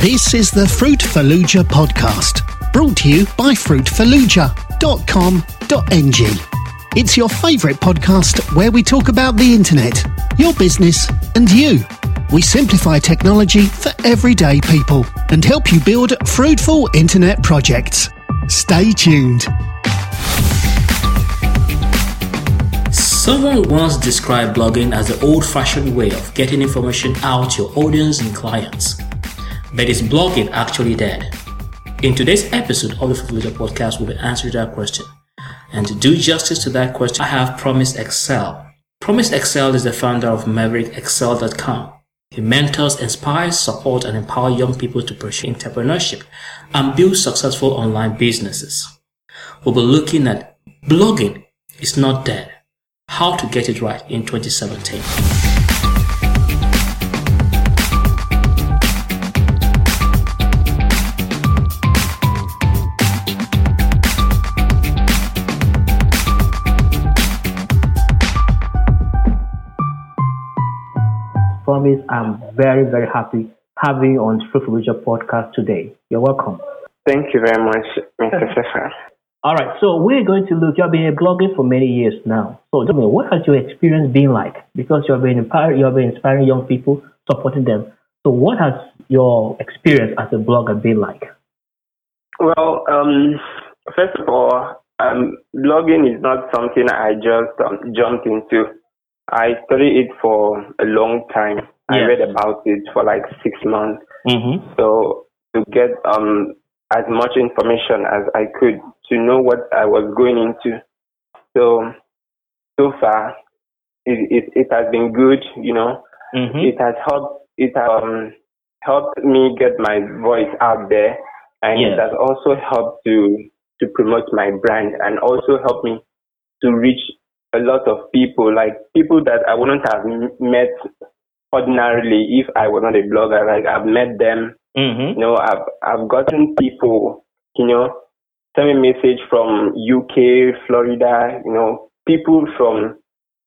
This is the Fruitfulluja podcast, brought to you by fruitfulluja.com.ng. It's your favourite podcast where we talk about the internet, your business, and you. We simplify technology for everyday people and help you build fruitful internet projects. Stay tuned. Someone once described blogging as the old fashioned way of getting information out to your audience and clients. But is blogging actually dead? In today's episode of the Fruitful podcast, we'll be answering that question. And to do justice to that question, I have Promise Excel. Promise Excel is the founder of MaverickExcel.com. He mentors, inspires, supports, and empowers young people to pursue entrepreneurship and build successful online businesses. We'll be looking at blogging is not dead how to get it right in 2017. I'm very, very happy having you on Fruitful podcast today. You're welcome. Thank you very much, Mr. Stefan. All right, so we're going to look. You've been a blogger for many years now. So tell me, what has your experience been like? Because you've been inspiring, you've been inspiring young people, supporting them. So what has your experience as a blogger been like? Well, um, first of all, um, blogging is not something I just um, jumped into. I studied it for a long time. Yes. I read about it for like six months. Mm-hmm. So to get um, as much information as I could to know what I was going into. So, so far, it, it, it has been good, you know. Mm-hmm. It has helped, it um, helped me get my voice out there. And yes. it has also helped to, to promote my brand and also helped me to reach a lot of people, like people that I wouldn't have met ordinarily if I was not a blogger. Like I've met them Mm-hmm. You know, I've I've gotten people, you know, send me message from UK, Florida, you know, people from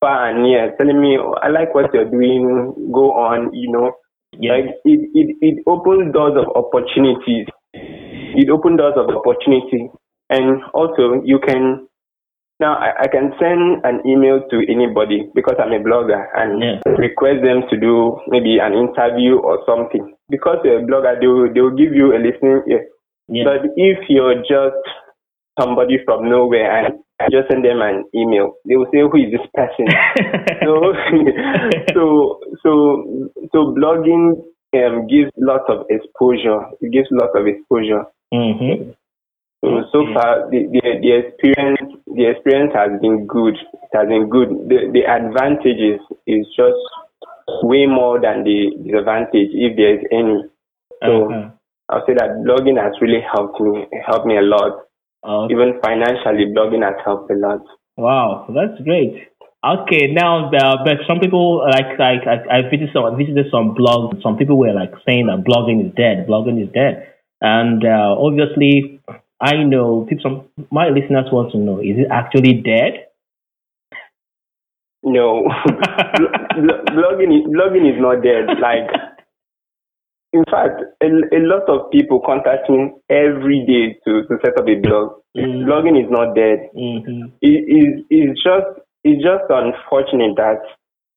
far and near telling me, oh, I like what you're doing, go on, you know. Yeah. Like it, it, it opens doors of opportunities. It opens doors of opportunity. And also you can now, I, I, can send an email to anybody because I'm a blogger and yeah. request them to do maybe an interview or something. Because you're a blogger, they will, they will give you a listening ear. Yeah. But if you're just somebody from nowhere and I just send them an email, they will say, "Who is this person?" so, so, so, so blogging um, gives lots of exposure. It gives lots of exposure. Mm-hmm. So, so far, the, the, the experience the experience has been good. It has been good. The the advantages is just way more than the disadvantage, if there is any. So uh-huh. I'll say that blogging has really helped me. helped me a lot. Okay. Even financially, blogging has helped a lot. Wow, that's great. Okay, now, uh, but some people like like I, I visited some visited some blogs. Some people were like saying that blogging is dead. Blogging is dead, and uh, obviously I know people, some my listeners want to know: is it actually dead? No, blogging is, blogging is not dead. Like, in fact, a, a lot of people contact me every day to, to set up a blog. Mm-hmm. Blogging is not dead. Mm-hmm. It is it's just it's just unfortunate that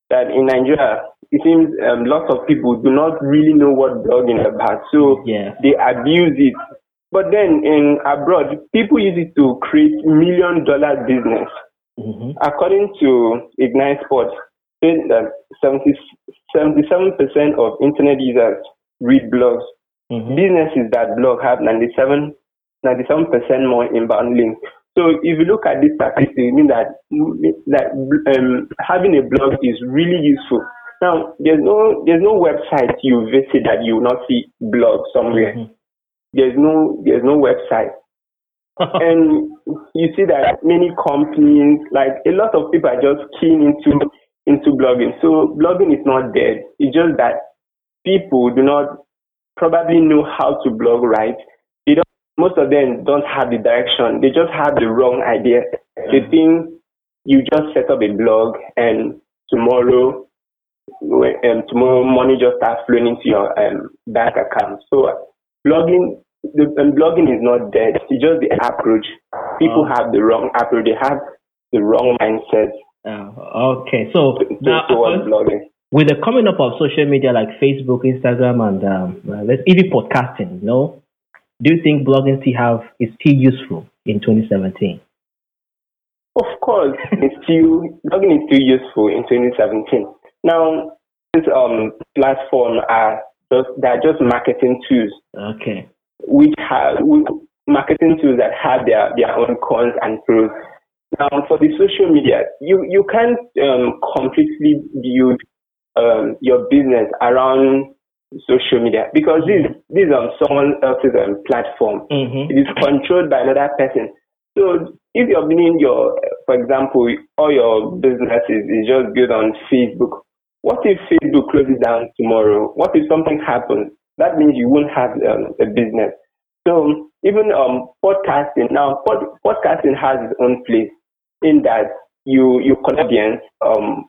that in Nigeria it seems um, lots of people do not really know what blogging is about, so yeah. they abuse it but then in abroad, people use it to create million dollar business. Mm-hmm. According to Ignite Sports, that 70, 77% of internet users read blogs. Mm-hmm. Businesses that blog have 97, 97% more inbound links. So if you look at this statistic, it means that, that um, having a blog is really useful. Now, there's no there's no website you visit that you will not see blog somewhere. Mm-hmm there's no there's no website. and you see that many companies, like a lot of people are just keen into into blogging. So blogging is not dead. It's just that people do not probably know how to blog right. They don't most of them don't have the direction. They just have the wrong idea. They think you just set up a blog and tomorrow um, tomorrow money just starts flowing into your um, bank account. So blogging, the, um, blogging is not dead. It's just the approach. People oh. have the wrong approach. They have the wrong mindset. Oh, okay, so now blogging. with the coming up of social media like Facebook, Instagram, and um, uh, let's even podcasting, you know, do you think blogging still have is still useful in 2017? Of course, it's still blogging is still useful in 2017. Now, this um platform are just they're just marketing tools. Okay. Which have marketing tools that have their their own cons and pros. Now, for the social media, you you can't um, completely build um, your business around social media because this this is on someone else's um, platform. Mm-hmm. It is controlled by another person. So if you're building your, for example, all your businesses is just built on Facebook, what if Facebook closes down tomorrow? What if something happens? That means you won't have um, a business. So even um, podcasting now, pod, podcasting has its own place in that you you connect audience, um,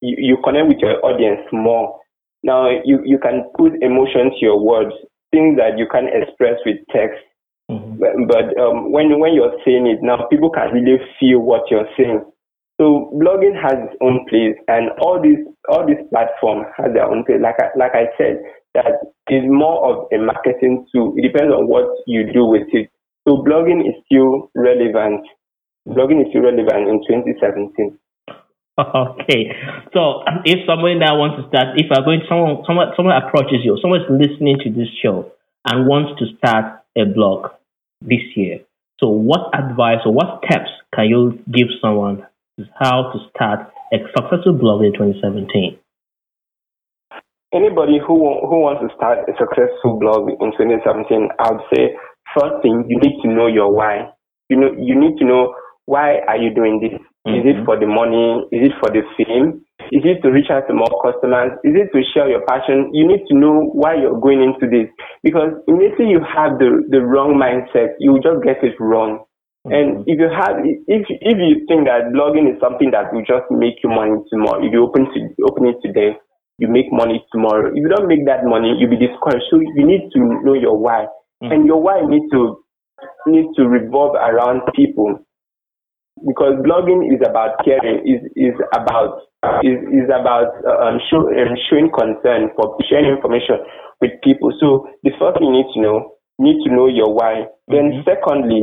you, you connect with your audience more. Now you, you can put emotion to your words, things that you can express with text Mm-hmm. But, but um, when when you're saying it now, people can really feel what you're saying. So blogging has its own place, and all these all these platforms have their own place. Like I, like I said, that is more of a marketing tool. It depends on what you do with it. So blogging is still relevant. Blogging is still relevant in 2017. Okay, so if somebody now wants to start, if I'm going, someone, someone, someone approaches you, someone's listening to this show and wants to start a blog, this year. So, what advice or what steps can you give someone how to start a successful blog in 2017? Anybody who who wants to start a successful blog in 2017, I would say first thing you need to know your why. You know you need to know why are you doing this. Mm-hmm. Is it mm-hmm. for the money? Is it for the fame? Is it to reach out to more customers? Is it to share your passion? You need to know why you're going into this because immediately you have the, the wrong mindset, you will just get it wrong. Mm-hmm. And if you have, if if you think that blogging is something that will just make you money tomorrow, if you open to open it today, you make money tomorrow. If you don't make that money, you'll be discouraged. So you need to know your why, mm-hmm. and your why needs to needs to revolve around people because blogging is about caring, is is about is, is about um, show, um, showing concern for sharing information with people. So the first thing you need to know, you need to know your why. Mm-hmm. Then secondly,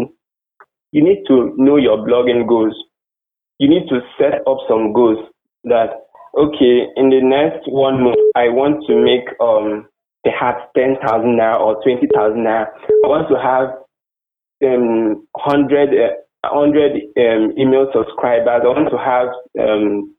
you need to know your blogging goals. You need to set up some goals that okay, in the next one month, I want to make um perhaps ten thousand naira or twenty thousand naira. I want to have um hundred. Uh, 100 um, email subscribers. I want to have um,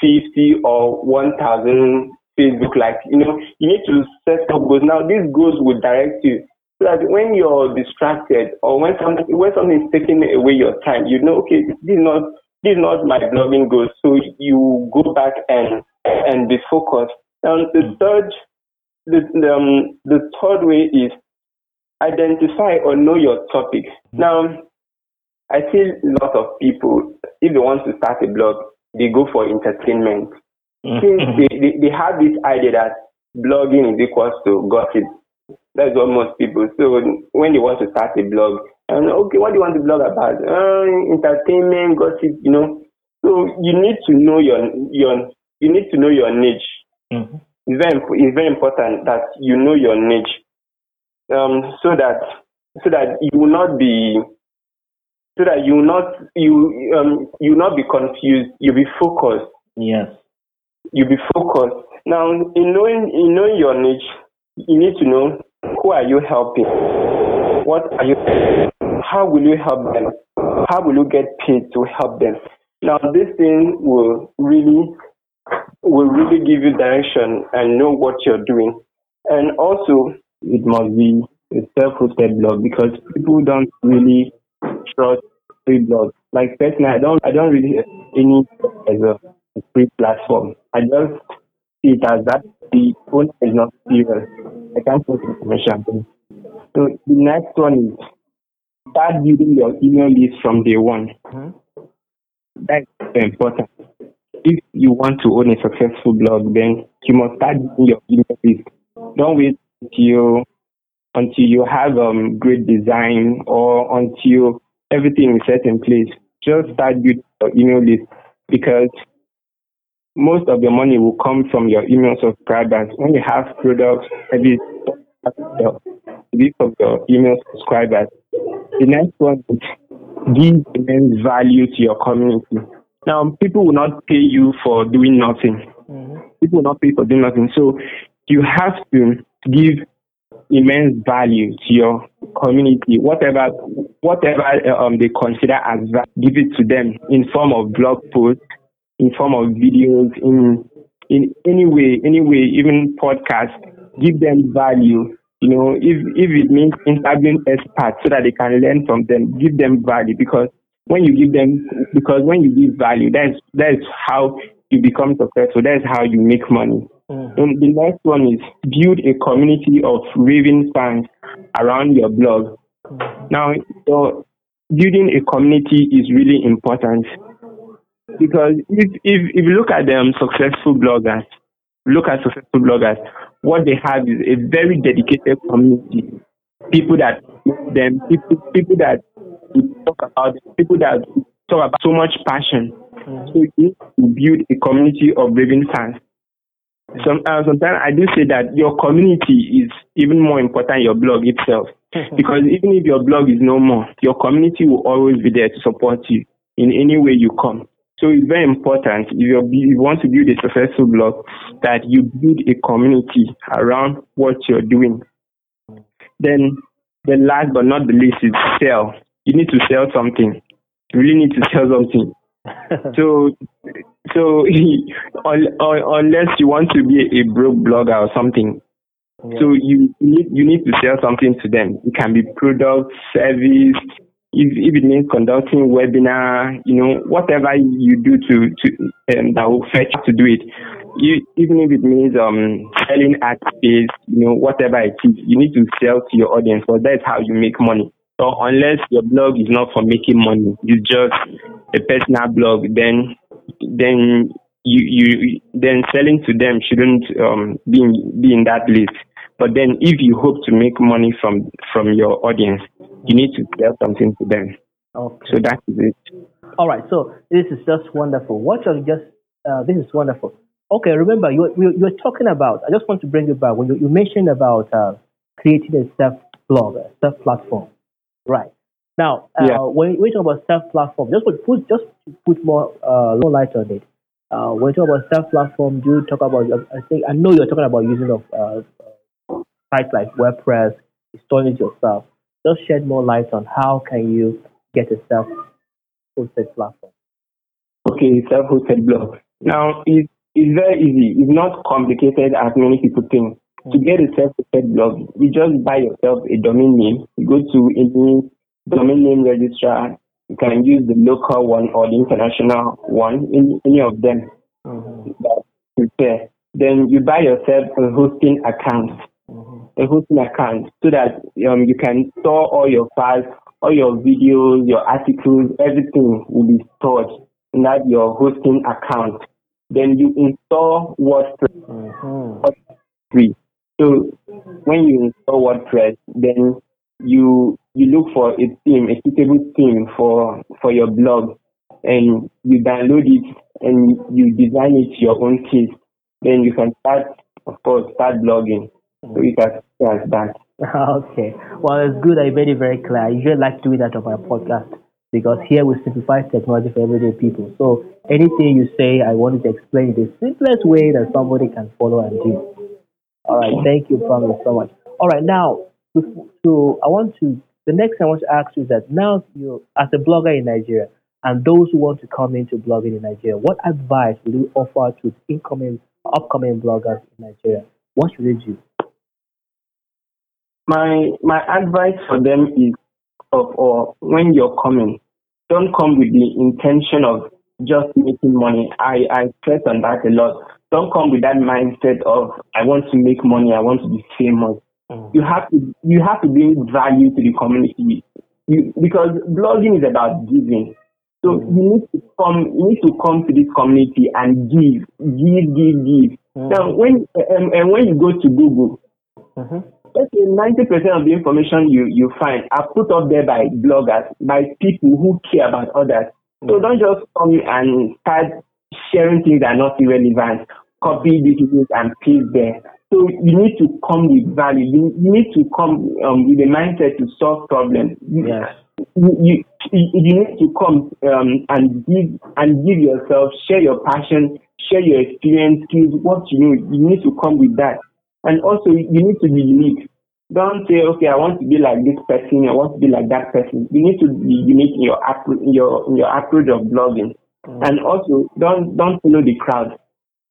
50 or 1,000 Facebook likes. You know, you need to set up goals. Now, these goals will direct you so that when you're distracted or when something when something is taking away your time, you know, okay, this is not this is not my blogging goal. So you go back and and be focused. Now, the third the the, um, the third way is identify or know your topic. Now, I see a lot of people, if they want to start a blog, they go for entertainment. Mm-hmm. Since they, they, they have this idea that blogging is equals to gossip. That's what most people. So when they want to start a blog, and okay, what do you want to blog about? Uh, entertainment, gossip, you know. So you need to know your your you need to know your niche. Mm-hmm. It's very it's very important that you know your niche, um, so that so that you will not be so that you will not you um you will not be confused. You'll be focused. Yes. You'll be focused. Now, in knowing in knowing your niche, you need to know who are you helping. What are you? How will you help them? How will you get paid to help them? Now, this thing will really will really give you direction and know what you're doing. And also, it must be a self-hosted blog because people don't really trust free blogs. Like personally, I don't I don't really any as a, free platform. I just see it as that the owner is not serious. I can't put information. So the next one is start building your email list from day one. Mm-hmm. That's important. if you want to own a successful blog, then you must start building your email list. Don't wait until until you have um, great design or until everything is set in place. Just start building your email list because most of your money will come from your email subscribers. When you have products, maybe of your email subscribers. The next one is give immense value to your community. Now, people will not pay you for doing nothing. Mm-hmm. People will not pay for doing nothing. So you have to give immense value to your community, whatever whatever um, they consider as value, give it to them in form of blog posts, in form of videos, in in any way, any way, even podcasts. Give them value. You know, if if it means interviewing experts so that they can learn from them, give them value because when you give them because when you give value, that's that's how you become successful. That's how you make money. Mm. And the next one is build a community of raving fans around your blog. Mm. Now, so building a community is really important because if if, if you look at them successful bloggers, look at successful bloggers, what they have is a very dedicated community. People that them people people that talk about people that talk about so much passion. Mm. So you build a community of raving fans. Some, uh, sometimes I do say that your community is even more important than your blog itself. because even if your blog is no more, your community will always be there to support you in any way you come. So it's very important if, you want to build a successful blog that you build a community around what you're doing. Then the last but not the least is sell. You need to sell something. You really need to sell something. so so unless you want to be a broke blogger or something, yeah. so you need you need to sell something to them. It can be product, service. If, if it means conducting webinar, you know, whatever you do to to um, that will fetch to do it. You, even if it means um, selling ad space, you know, whatever it is, you need to sell to your audience. Because that's how you make money. So unless your blog is not for making money, you just a personal blog, then then you you then selling to them shouldn't um, be in, be in that list. But then if you hope to make money from from your audience, you need to tell something to them. Okay. So that is it. All right. So this is just wonderful. What you just uh, this is wonderful. Okay. Remember you you you're talking about. I just want to bring you back when you, you mentioned about uh, creating a self blog, a self platform. Right. Now, uh, yeah. when we talk about self-platform, just put just put more uh, light on it. Uh, when you talk about self-platform, do you talk about? I think I know you're talking about using of uh, sites like WordPress, installing it yourself. Just shed more light on how can you get a self-hosted platform. Okay, self-hosted blog. Now, it's, it's very easy. It's not complicated as many people think. To get a self-hosted blog, you just buy yourself a domain name. You go to any domain name registrar. You can use the local one or the international one, any, any of them mm-hmm. prepare. Then you buy yourself a hosting account, mm-hmm. A hosting account, so that um, you can store all your files, all your videos, your articles, everything will be stored in that your hosting account. Then you install WordPress. Mm-hmm. Free. So when you install WordPress, then you you look for a theme, a suitable theme for for your blog, and you download it and you design it your own taste. Then you can start, of course, start blogging. You can start that. Okay. Well, it's good. I made it very clear. I usually like doing that on my podcast because here we simplify technology for everyday people. So anything you say, I wanted to explain the simplest way that somebody can follow and do. All right. Thank you, Promise, so much. All right. Now, so I want to the next thing I want to ask you is that now you, as a blogger in Nigeria, and those who want to come into blogging in Nigeria, what advice will you offer to incoming, upcoming bloggers in Nigeria? What should they do? My my advice for them is, of or when you're coming, don't come with the intention of just making money. I I stress on that a lot. Don't come with that mindset of I want to make money, I want to be famous. Mm. You have to you have to bring value to the community. You, because blogging is about giving. So you need to come, you need to come to this community and give, give, give, give. Mm-hmm. Now, when um, and when you go to Google, mm-hmm. Let's say ninety percent of the information you you find are put up there by bloggers, by people who care about others. Mm-hmm. So don't just come and start sharing things that are not irrelevant. Copy these things and paste there. So you need to come with value. You, you need to come um, with a mindset to solve problems. Yes you, you, you need to come um, and give and give yourself, share your passion, share your experience, skills, what you know. You need to come with that, and also you need to be unique. Don't say, okay, I want to be like this person, I want to be like that person. You need to be unique in your in your in your approach of blogging, mm. and also don't don't follow the crowd.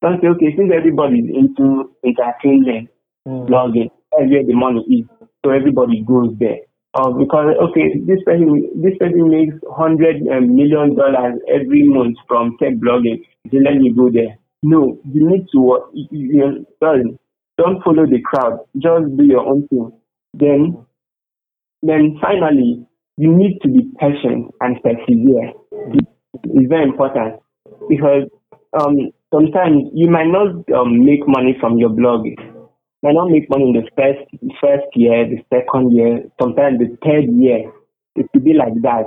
Don't say, okay, since everybody is into entertainment, mm. blogging, that's where the money is, so everybody goes there uh, because okay, this person this person makes hundred um, dollars every month from tech blogging. Then let me go there. No, you need to you, you, sorry, don't follow the crowd. Just do your own thing. Then, then finally, you need to be patient and persevere. It's very important because um, sometimes you might not um, make money from your blog You might not make money in the first first year, the second year, sometimes the third year. It could be like that.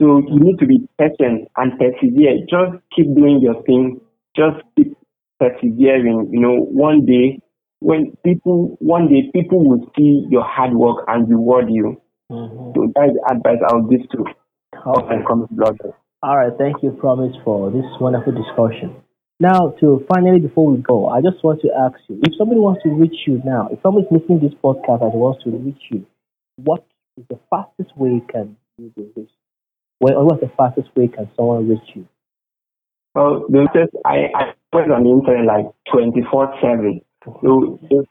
So you need to be patient and persevere. Just keep doing your thing. Just keep persevering. You know, one day when people one day people will see your hard work and reward you. Mm-hmm. So that's the advice I'll give to all my bloggers. All right, thank you, Promise, for this wonderful discussion. Now, to finally, before we go, I just want to ask you if somebody wants to reach you now, if somebody's listening to this podcast and wants to reach you, what is the fastest way can you do this? Well, what's the fastest way can someone reach you? Well, because I, I went on the internet like 24 7. So the,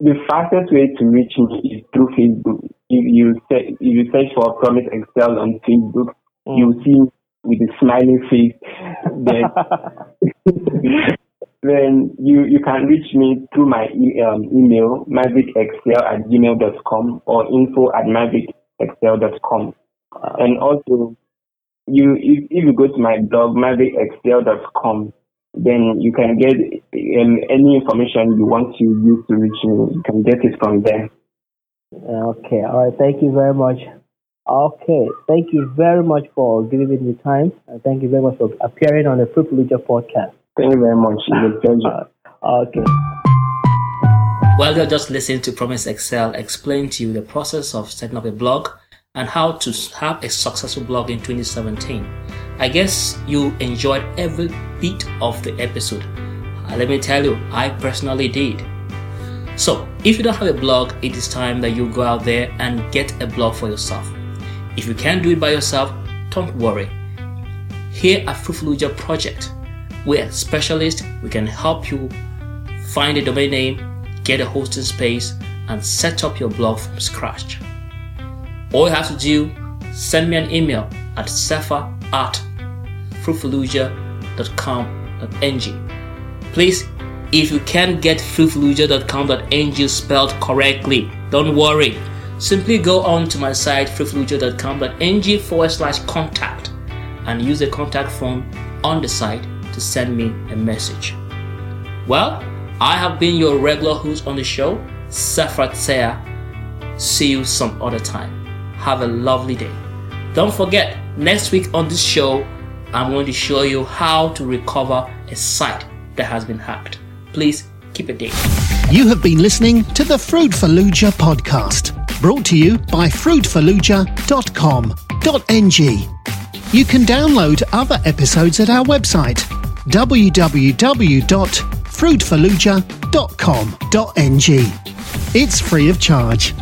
the fastest way to reach me is through Facebook. If you, if you search for Promise Excel on Facebook, mm. you'll see with a smiling face, then, then you, you can reach me through my e- um, email, maverickexcel at gmail.com or info at maverickexcel.com. Uh, and also, you if, if you go to my blog, maverickexcel.com, then you can get um, any information you want to use to reach me. You can get it from there. Okay. All right. Thank you very much. Okay, thank you very much for giving me the time, and thank you very much for appearing on the Fruitful podcast. Thank you very much. It's a pleasure. Uh, okay. Well, you're just listening to Promise Excel explain to you the process of setting up a blog and how to have a successful blog in 2017. I guess you enjoyed every bit of the episode. Uh, let me tell you, I personally did. So, if you don't have a blog, it is time that you go out there and get a blog for yourself. If you can't do it by yourself, don't worry. Here at Fruitful Project, we're specialists. We can help you find a domain name, get a hosting space, and set up your blog from scratch. All you have to do, send me an email at sefa at fruitfulluja.com.ng. Please, if you can't get fruitfulluja.com.ng spelled correctly, don't worry Simply go on to my site fruitfulluja.com.ng forward slash contact and use the contact form on the site to send me a message. Well, I have been your regular host on the show, Safrat Seya. See you some other time. Have a lovely day. Don't forget, next week on this show, I'm going to show you how to recover a site that has been hacked. Please keep it there. You have been listening to the Fruitfulluja podcast brought to you by fruitfulluja.com.ng. You can download other episodes at our website www.fruitfulluja.com.ng. It's free of charge.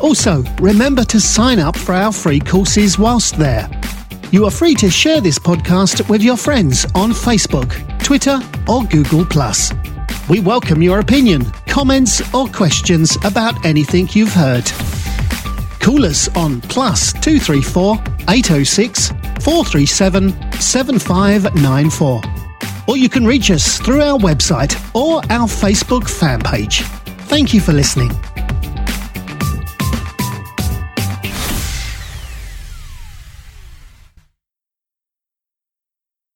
Also, remember to sign up for our free courses whilst there. You are free to share this podcast with your friends on Facebook, Twitter, or Google. We welcome your opinion, comments, or questions about anything you've heard. Call us on plus 234 806 437 7594. Or you can reach us through our website or our Facebook fan page. Thank you for listening.